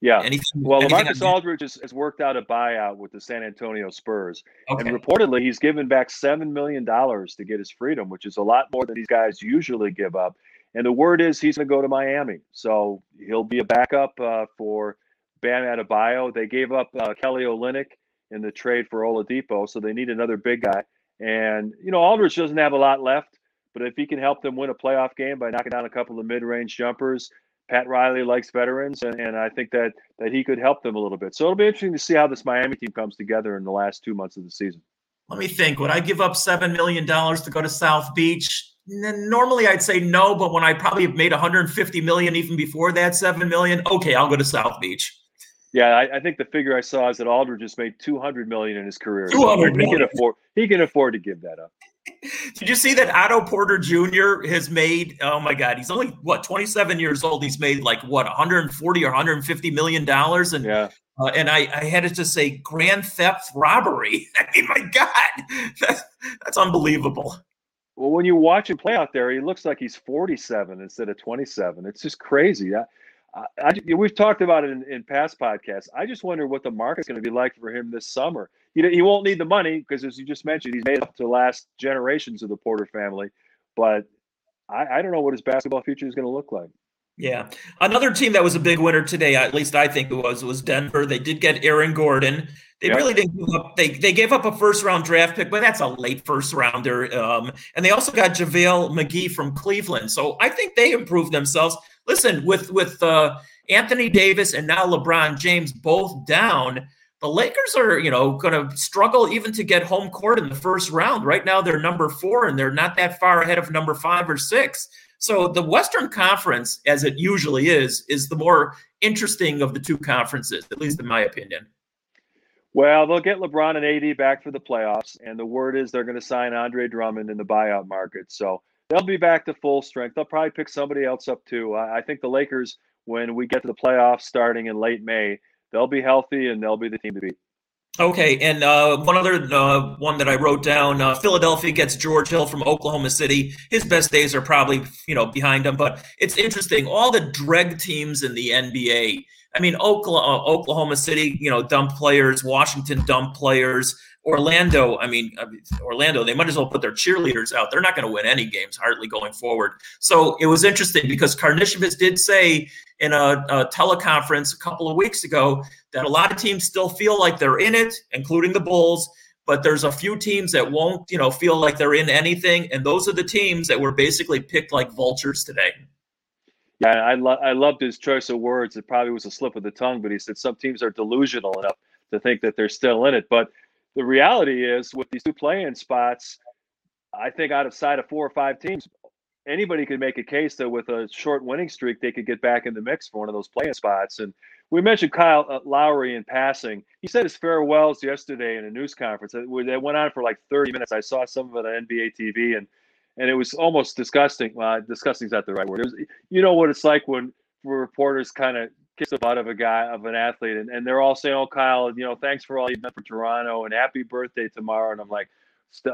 Yeah. Anything, well, anything LaMarcus Aldridge has, has, worked out a buyout with the San Antonio Spurs, okay. and reportedly he's given back seven million dollars to get his freedom, which is a lot more than these guys usually give up. And the word is he's going to go to Miami, so he'll be a backup uh, for Bam Adebayo. They gave up uh, Kelly Olynyk in the trade for Oladipo, so they need another big guy. And you know, Aldridge doesn't have a lot left, but if he can help them win a playoff game by knocking down a couple of mid-range jumpers, Pat Riley likes veterans, and, and I think that that he could help them a little bit. So it'll be interesting to see how this Miami team comes together in the last two months of the season. Let me think. Would I give up seven million dollars to go to South Beach? Normally, I'd say no, but when I probably have made 150 million even before that seven million, okay, I'll go to South Beach. Yeah, I, I, think the figure I saw is that Aldridge just made two hundred million in his career. So he can afford he can afford to give that up. Did you see that Otto Porter Jr. has made? Oh my God, he's only what twenty seven years old. He's made like what one hundred and forty or one hundred and fifty million dollars, and yeah. Uh, and I, I had to just say grand theft robbery. I mean, my God, that's, that's unbelievable. Well, when you watch him play out there, he looks like he's 47 instead of 27. It's just crazy. I, I, I, we've talked about it in, in, past podcasts. I just wonder what the market's going to be like for him this summer. He, he won't need the money because, as you just mentioned, he's made up to last generations of the Porter family. But I, I don't know what his basketball future is going to look like. Yeah. Another team that was a big winner today, at least I think it was, was Denver. They did get Aaron Gordon. They yep. really didn't give up. They they gave up a first round draft pick, but that's a late first rounder. Um, and they also got JaVale McGee from Cleveland. So I think they improved themselves. Listen, with with uh, Anthony Davis and now LeBron James both down, the Lakers are, you know, going to struggle even to get home court in the first round. Right now, they're number four, and they're not that far ahead of number five or six. So the Western Conference, as it usually is, is the more interesting of the two conferences, at least in my opinion. Well, they'll get LeBron and AD back for the playoffs, and the word is they're going to sign Andre Drummond in the buyout market. So they'll be back to full strength. They'll probably pick somebody else up too. I think the Lakers, when we get to the playoffs starting in late May, they'll be healthy and they'll be the team to beat. Okay, and uh, one other uh, one that I wrote down: uh, Philadelphia gets George Hill from Oklahoma City. His best days are probably you know behind him, but it's interesting. All the dreg teams in the NBA. I mean, Oklahoma, uh, Oklahoma City, you know, dump players. Washington dump players. Orlando, I mean, uh, Orlando, they might as well put their cheerleaders out. They're not going to win any games, hardly going forward. So it was interesting because Karnisovas did say in a, a, teleconference a couple of weeks ago that a lot of teams still feel like they're in it, including the Bulls. But there's a few teams that won't, you know, feel like they're in anything, and those are the teams that were basically picked like vultures today. Yeah, I, lo- I loved his choice of words. It probably was a slip of the tongue, but he said some teams are delusional enough to think that they're still in it. But the reality is, with these two play-in spots, I think out of sight of four or five teams, anybody could make a case that with a short winning streak, they could get back in the mix for one of those play-in spots. And we mentioned Kyle uh, Lowry in passing. He said his farewells yesterday in a news conference. that went on for like 30 minutes. I saw some of it on NBA TV, and and it was almost disgusting. Well, disgusting is not the right word. Was, you know what it's like when reporters kind of kiss the butt of a guy of an athlete, and, and they're all saying, "Oh, Kyle, you know, thanks for all you've done for Toronto, and happy birthday tomorrow." And I'm like,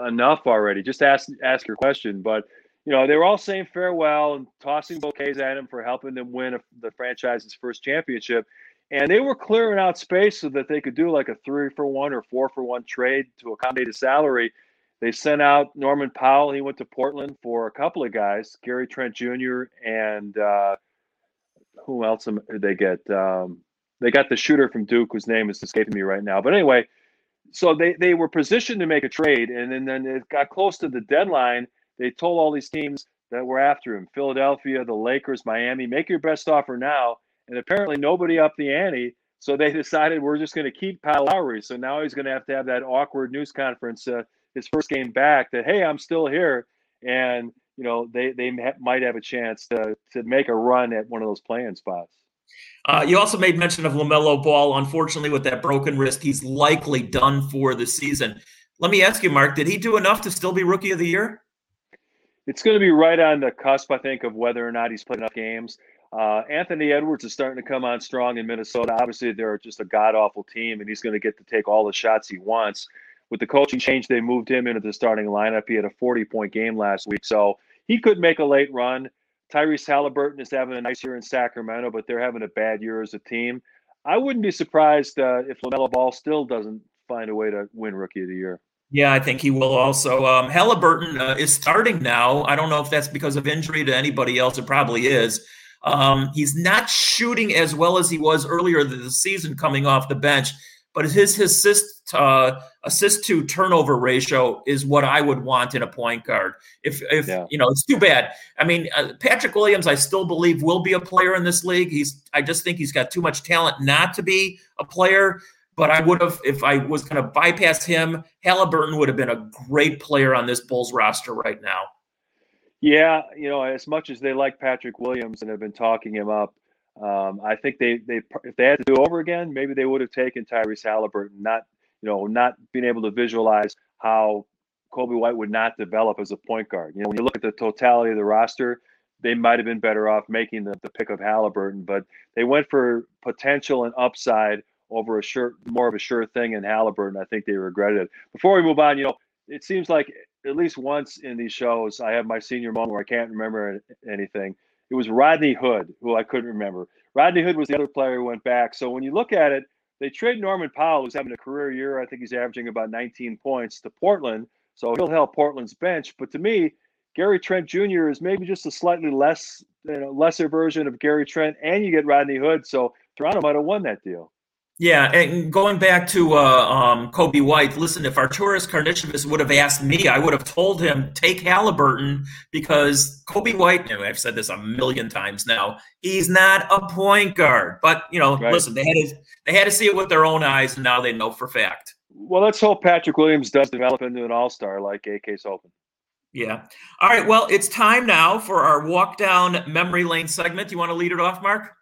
enough already. Just ask ask your question. But you know, they were all saying farewell and tossing bouquets at him for helping them win a, the franchise's first championship. And they were clearing out space so that they could do like a three for one or four for one trade to accommodate a salary. They sent out Norman Powell. He went to Portland for a couple of guys, Gary Trent Jr. and uh, who else they get? Um, they got the shooter from Duke, whose name is escaping me right now. But anyway, so they, they were positioned to make a trade, and then, then it got close to the deadline. They told all these teams that were after him Philadelphia, the Lakers, Miami, make your best offer now. And apparently nobody upped the ante. So they decided we're just going to keep Kyle Lowry. So now he's going to have to have that awkward news conference, uh, his first game back, that, hey, I'm still here. And you know they they might have a chance to to make a run at one of those play-in spots. Uh, you also made mention of LaMelo Ball. Unfortunately, with that broken wrist, he's likely done for the season. Let me ask you, Mark, did he do enough to still be Rookie of the Year? It's going to be right on the cusp, I think, of whether or not he's played enough games. Uh, Anthony Edwards is starting to come on strong in Minnesota. Obviously, they're just a god awful team, and he's going to get to take all the shots he wants. With the coaching change, they moved him into the starting lineup. He had a 40 point game last week. So he could make a late run. Tyrese Halliburton is having a nice year in Sacramento, but they're having a bad year as a team. I wouldn't be surprised uh, if LaMelo Ball still doesn't find a way to win Rookie of the Year. Yeah, I think he will also. Um, Halliburton uh, is starting now. I don't know if that's because of injury to anybody else. It probably is. Um, he's not shooting as well as he was earlier this season coming off the bench but his assist uh, assist to turnover ratio is what I would want in a point guard. If if yeah. you know, it's too bad. I mean, uh, Patrick Williams, I still believe will be a player in this league. He's I just think he's got too much talent not to be a player. But I would have, if I was going to bypass him, Halliburton would have been a great player on this Bulls roster right now. Yeah, you know, as much as they like Patrick Williams and have been talking him up, um, I think they they if they had to do over again, maybe they would have taken Tyrese Halliburton, not you know not being able to visualize how Coby White would not develop as a point guard. You know, when you look at the totality of the roster, they might have been better off making the, the pick of Halliburton, but they went for potential and upside over a sure more of a sure thing in Halliburton. I think they regretted it. Before we move on, you know, it seems like at least once in these shows, I have my senior moment where I can't remember anything. It was Rodney Hood, who I couldn't remember. Rodney Hood was the other player who went back. So when you look at it, they trade Norman Powell, who's having a career year. I think he's averaging about 19 points to Portland. So he'll help Portland's bench. But to me, Gary Trent Jr. is maybe just a slightly less, you know, lesser version of Gary Trent, and you get Rodney Hood. So Toronto might have won that deal. Yeah, and going back to uh, um, Coby White, listen, if Arturas Karnisovas would have asked me, I would have told him take Halliburton because Coby White. And I've said this a million times now. He's not a point guard, but you know, right. listen, they had to they had to see it with their own eyes, and now they know for fact. Well, let's hope Patrick Williams does develop into an All Star like AK Open. Yeah. All right. Well, it's time now for our walk down memory lane segment. You want to lead it off, Mark?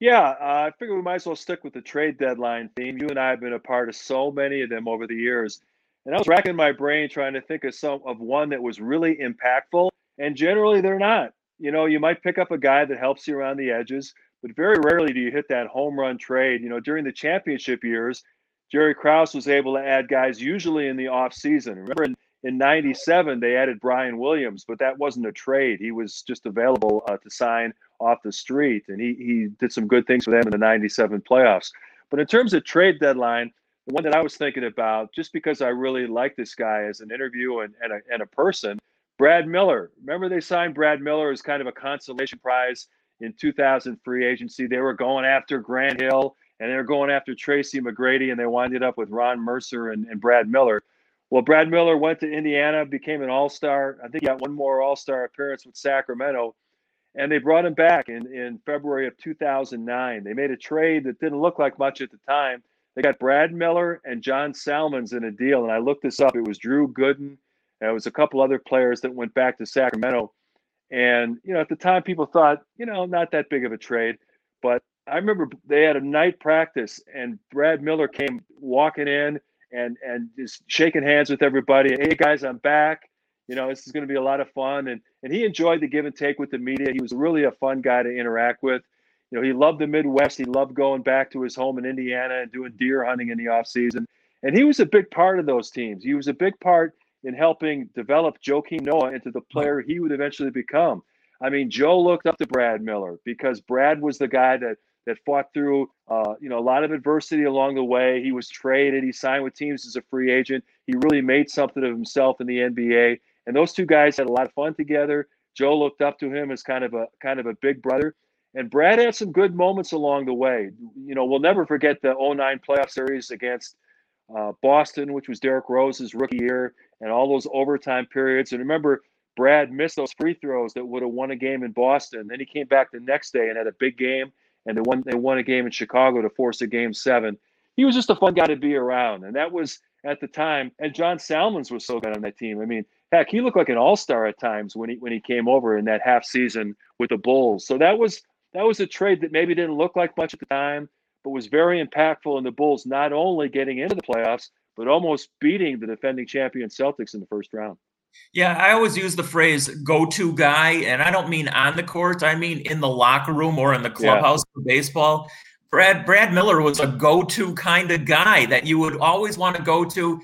Yeah, uh, I figure we might as well stick with the trade deadline theme. You and I have been a part of so many of them over the years, and I was racking my brain trying to think of some of one that was really impactful. And generally, they're not. You know, you might pick up a guy that helps you around the edges, but very rarely do you hit that home run trade. You know, during the championship years, Jerry Krause was able to add guys usually in the off season. Remember in, in 97, they added Brian Williams, but that wasn't a trade. He was just available uh, to sign off the street, and he he did some good things for them in the '97 playoffs. But in terms of trade deadline, the one that I was thinking about, just because I really like this guy as an interview and and a, and a person, Brad Miller. Remember they signed Brad Miller as kind of a consolation prize in 2000 free agency. They were going after Grant Hill and they were going after Tracy McGrady, and they winded up with Ron Mercer and, and Brad Miller. Well, Brad Miller went to Indiana, became an All Star. I think he got one more All Star appearance with Sacramento and they brought him back in, in February of 2009. They made a trade that didn't look like much at the time. They got Brad Miller and John Salmons in a deal, and I looked this up. It was Drew Gooden, and it was a couple other players that went back to Sacramento. And you know, at the time, people thought, you know, not that big of a trade. But I remember they had a night practice, and Brad Miller came walking in and and just shaking hands with everybody. Hey guys, I'm back. You know, this is going to be a lot of fun. And and he enjoyed the give and take with the media. He was really a fun guy to interact with. You know, he loved the Midwest. He loved going back to his home in Indiana and doing deer hunting in the off season. And he was a big part of those teams. He was a big part in helping develop Joakim Noah into the player he would eventually become. I mean, Joe looked up to Brad Miller because Brad was the guy that that fought through uh, you know a lot of adversity along the way. He was traded. He signed with teams as a free agent. He really made something of himself in the NBA. And those two guys had a lot of fun together. Joe looked up to him as kind of a kind of a big brother. And Brad had some good moments along the way. You know, we'll never forget the 09 playoff series against uh, Boston, which was Derrick Rose's rookie year, and all those overtime periods. And remember, Brad missed those free throws that would have won a game in Boston. Then he came back the next day and had a big game, and they won they won a game in Chicago to force a game seven. He was just a fun guy to be around, and that was at the time. And John Salmons was so good on that team. I mean, heck, he looked like an all star at times when he when he came over in that half season with the Bulls. So that was that was a trade that maybe didn't look like much at the time, but was very impactful in the Bulls not only getting into the playoffs but almost beating the defending champion Celtics in the first round. Yeah, I always use the phrase go-to guy, and I don't mean on the court. I mean in the locker room or in the clubhouse yeah. for baseball. Brad Brad Miller was a go-to kind of guy that you would always want to go to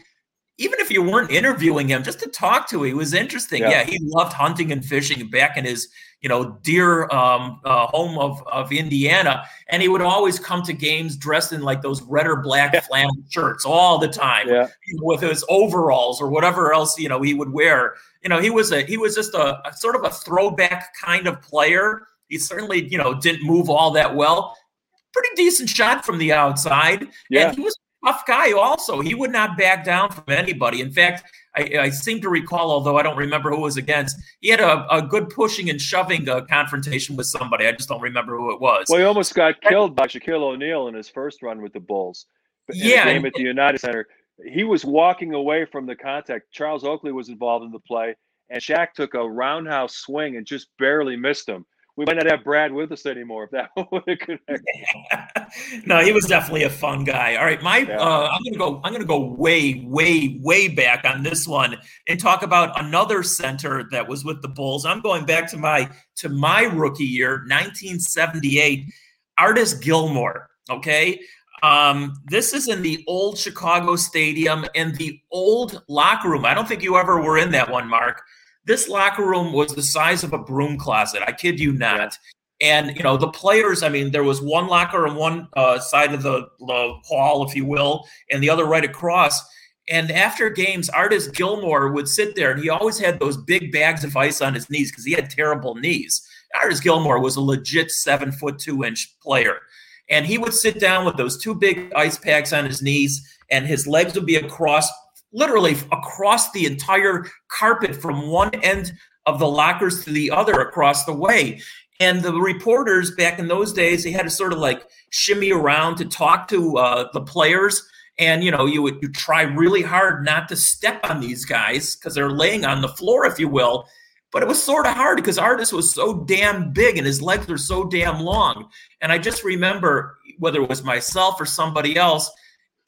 even if you weren't interviewing him, just to talk to him, he was interesting. Yeah. yeah, he loved hunting and fishing back in his, you know, deer um, uh, home of, of Indiana. And he would always come to games dressed in like those red or black yeah. flannel shirts all the time yeah. with his overalls or whatever else, you know, he would wear. You know, he was a he was just a, a sort of a throwback kind of player. He certainly, you know, didn't move all that well. Pretty decent shot from the outside. Yeah. And he was tough guy also. He would not back down from anybody. In fact, I, I, seem to recall, although I don't remember who was against, he had a, a good pushing and shoving uh, confrontation with somebody. I just don't remember who it was. Well, he almost got killed by Shaquille O'Neal in his first run with the Bulls. yeah, game at the United Center. He was walking away from the contact. Charles Oakley was involved in the play, and Shaq took a roundhouse swing and just barely missed him we might not have Brad with us anymore if that would have connected. no, he was definitely a fun guy. All right, my yeah. uh, I'm gonna go. I'm gonna go way, way, way back on this one and talk about another center that was with the Bulls. I'm going back to my to my rookie year, 1978. Artis Gilmore. Okay. Um, this is in the old Chicago Stadium in the old locker room. I don't think you ever were in that one, Mark. This locker room was the size of a broom closet. I kid you not. And you know the players. I mean, there was one locker on one uh, side of the, the hall, if you will, and the other right across. And after games, Artis Gilmore would sit there and he always had those big bags of ice on his knees because he had terrible knees. Artis Gilmore was a legit seven foot two inch player. And he would sit down with those two big ice packs on his knees, and his legs would be across, literally across the entire carpet from one end of the lockers to the other across the way. And the reporters back in those days, they had to sort of like shimmy around to talk to uh, the players. And you know you would you try really hard not to step on these guys because they're laying on the floor if you will. But it was sort of hard because Artis was so damn big and his legs were so damn long. And i just remember whether it was myself or somebody else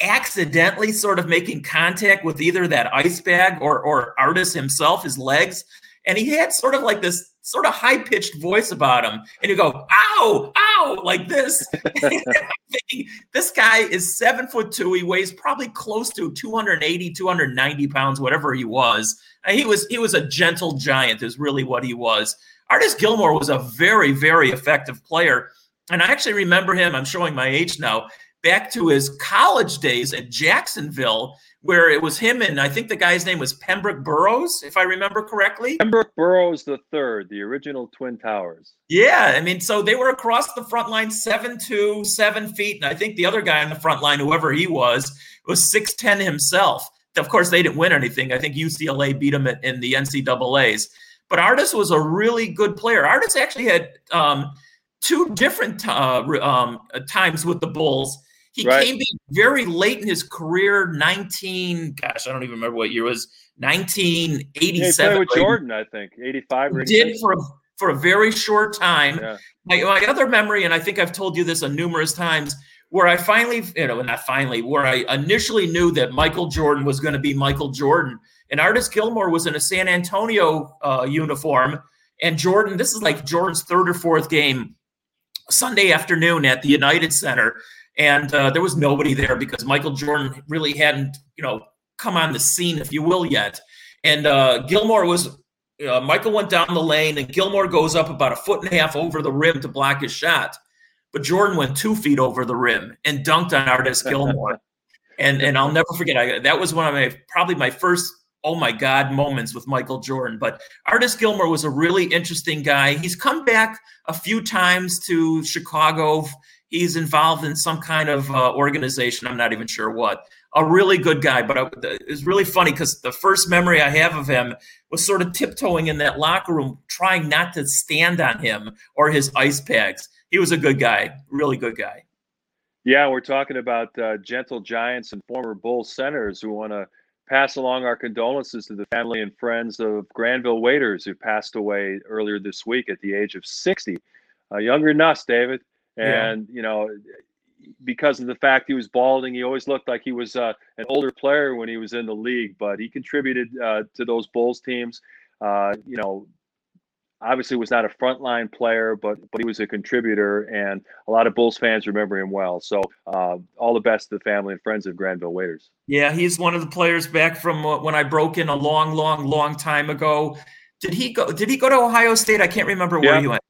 accidentally sort of making contact with either that ice bag or or Artis himself his legs and he had sort of like this sort of high pitched voice about him, and you go, "Ow, ow!" like this. this guy is seven foot two. He weighs probably close to 280, 290 pounds, whatever he was. And he was he was a gentle giant, is really what he was. Artis Gilmore was a very, very effective player. And I actually remember him, I'm showing my age now, back to his college days at Jacksonville where it was him and I think the guy's name was Pembroke Burrows, if I remember correctly. Pembroke Burrows the third, the original Twin Towers. Yeah, I mean, so they were across the front line, seven two, seven feet, and I think the other guy on the front line, whoever he was, was six ten himself. Of course, they didn't win anything. I think UCLA beat them in the NCAA's. But Artis was a really good player. Artis actually had um, two different uh, um, times with the Bulls he right. came very late in his career, 19, gosh, I don't even remember what year it was, 1987. Yeah, with Jordan, I think, 85 or Did for, for a very short time. Yeah. My, my other memory, and I think I've told you this on numerous times, where I finally, you know, not finally, where I initially knew that Michael Jordan was going to be Michael Jordan. And Artis Gilmore was in a San Antonio uh, uniform. And Jordan, this is like Jordan's third or fourth game, Sunday afternoon at the United Center and uh, there was nobody there because Michael Jordan really hadn't, you know, come on the scene, if you will, yet. And uh, Gilmore was, uh, Michael went down the lane, and Gilmore goes up about a foot and a half over the rim to block his shot, but Jordan went two feet over the rim and dunked on Artis Gilmore. and and I'll never forget. I, that was one of my probably my first oh my god moments with Michael Jordan. But Artis Gilmore was a really interesting guy. He's come back a few times to Chicago he's involved in some kind of uh, organization. I'm not even sure what. A really good guy, but it's really funny because the first memory I have of him was sort of tiptoeing in that locker room, trying not to stand on him or his ice packs. He was a good guy, really good guy. Yeah, we're talking about uh, gentle giants and former Bulls centers who want to pass along our condolences to the family and friends of Granville Waiters, who passed away earlier this week at the age of 60. Uh, younger than us, David. And, yeah. you know, because of the fact he was balding, he always looked like he was uh, an older player when he was in the league, but he contributed uh, to those Bulls teams. Uh, you know, obviously was not a frontline player, but but he was a contributor, and a lot of Bulls fans remember him well. So uh, all the best to the family and friends of Granville Waiters. Yeah, he's one of the players back from uh, when I broke in a long, long, long time ago. Did he go? Did he go to Ohio State? I can't remember where yeah. you went.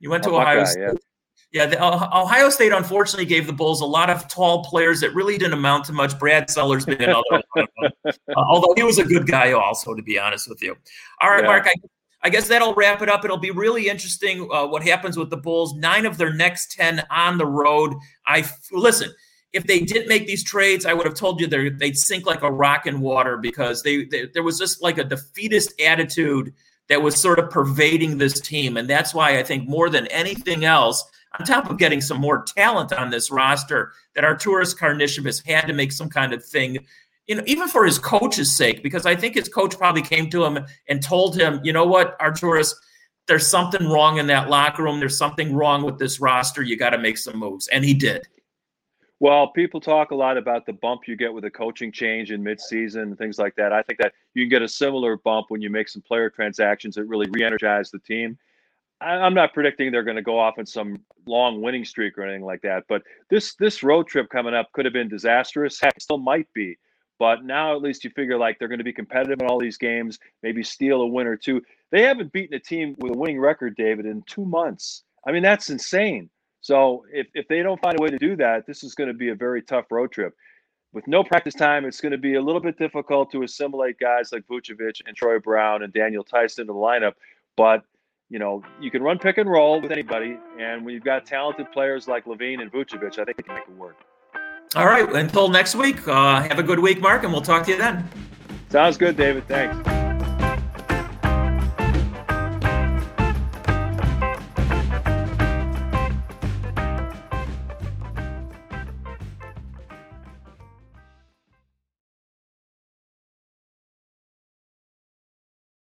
You went to oh, Ohio State. Yeah. Yeah, the, uh, Ohio State unfortunately gave the Bulls a lot of tall players that really didn't amount to much. Brad Sellers being another one of them. Uh, although he was a good guy, also, to be honest with you. All right, yeah. Mark, I, I, guess that'll wrap it up. It'll be really interesting uh, what happens with the Bulls. Nine of their next 10 on the road. I Listen, if they didn't make these trades, I would have told you they'd sink like a rock in water because they, they there was just like a defeatist attitude that was sort of pervading this team. And that's why I think more than anything else – on top of getting some more talent on this roster, that Arturas Karnisovas had to make some kind of thing, you know, even for his coach's sake, because I think his coach probably came to him and told him, you know what, Arturas, there's something wrong in that locker room. There's something wrong with this roster. You got to make some moves. And he did. Well, people talk a lot about the bump you get with a coaching change in midseason and things like that. I think that you can get a similar bump when you make some player transactions that really re-energize the team. I'm not predicting they're going to go off in some long winning streak or anything like that. But this this road trip coming up could have been disastrous. Heck, still might be. But now at least you figure like they're going to be competitive in all these games, maybe steal a win or two. They haven't beaten a team with a winning record, David, in two months. I mean, that's insane. So if, if they don't find a way to do that, this is going to be a very tough road trip. with no practice time, it's going to be a little bit difficult to assimilate guys like Vucevic and Troy Brown and Daniel Theis into the lineup. But you know, you can run pick and roll with anybody, and when you've got talented players like LaVine and Vucevic, I think it can make it work. All right. Until next week, uh, have a good week, Mark, and we'll talk to you then. Sounds good, David. Thanks.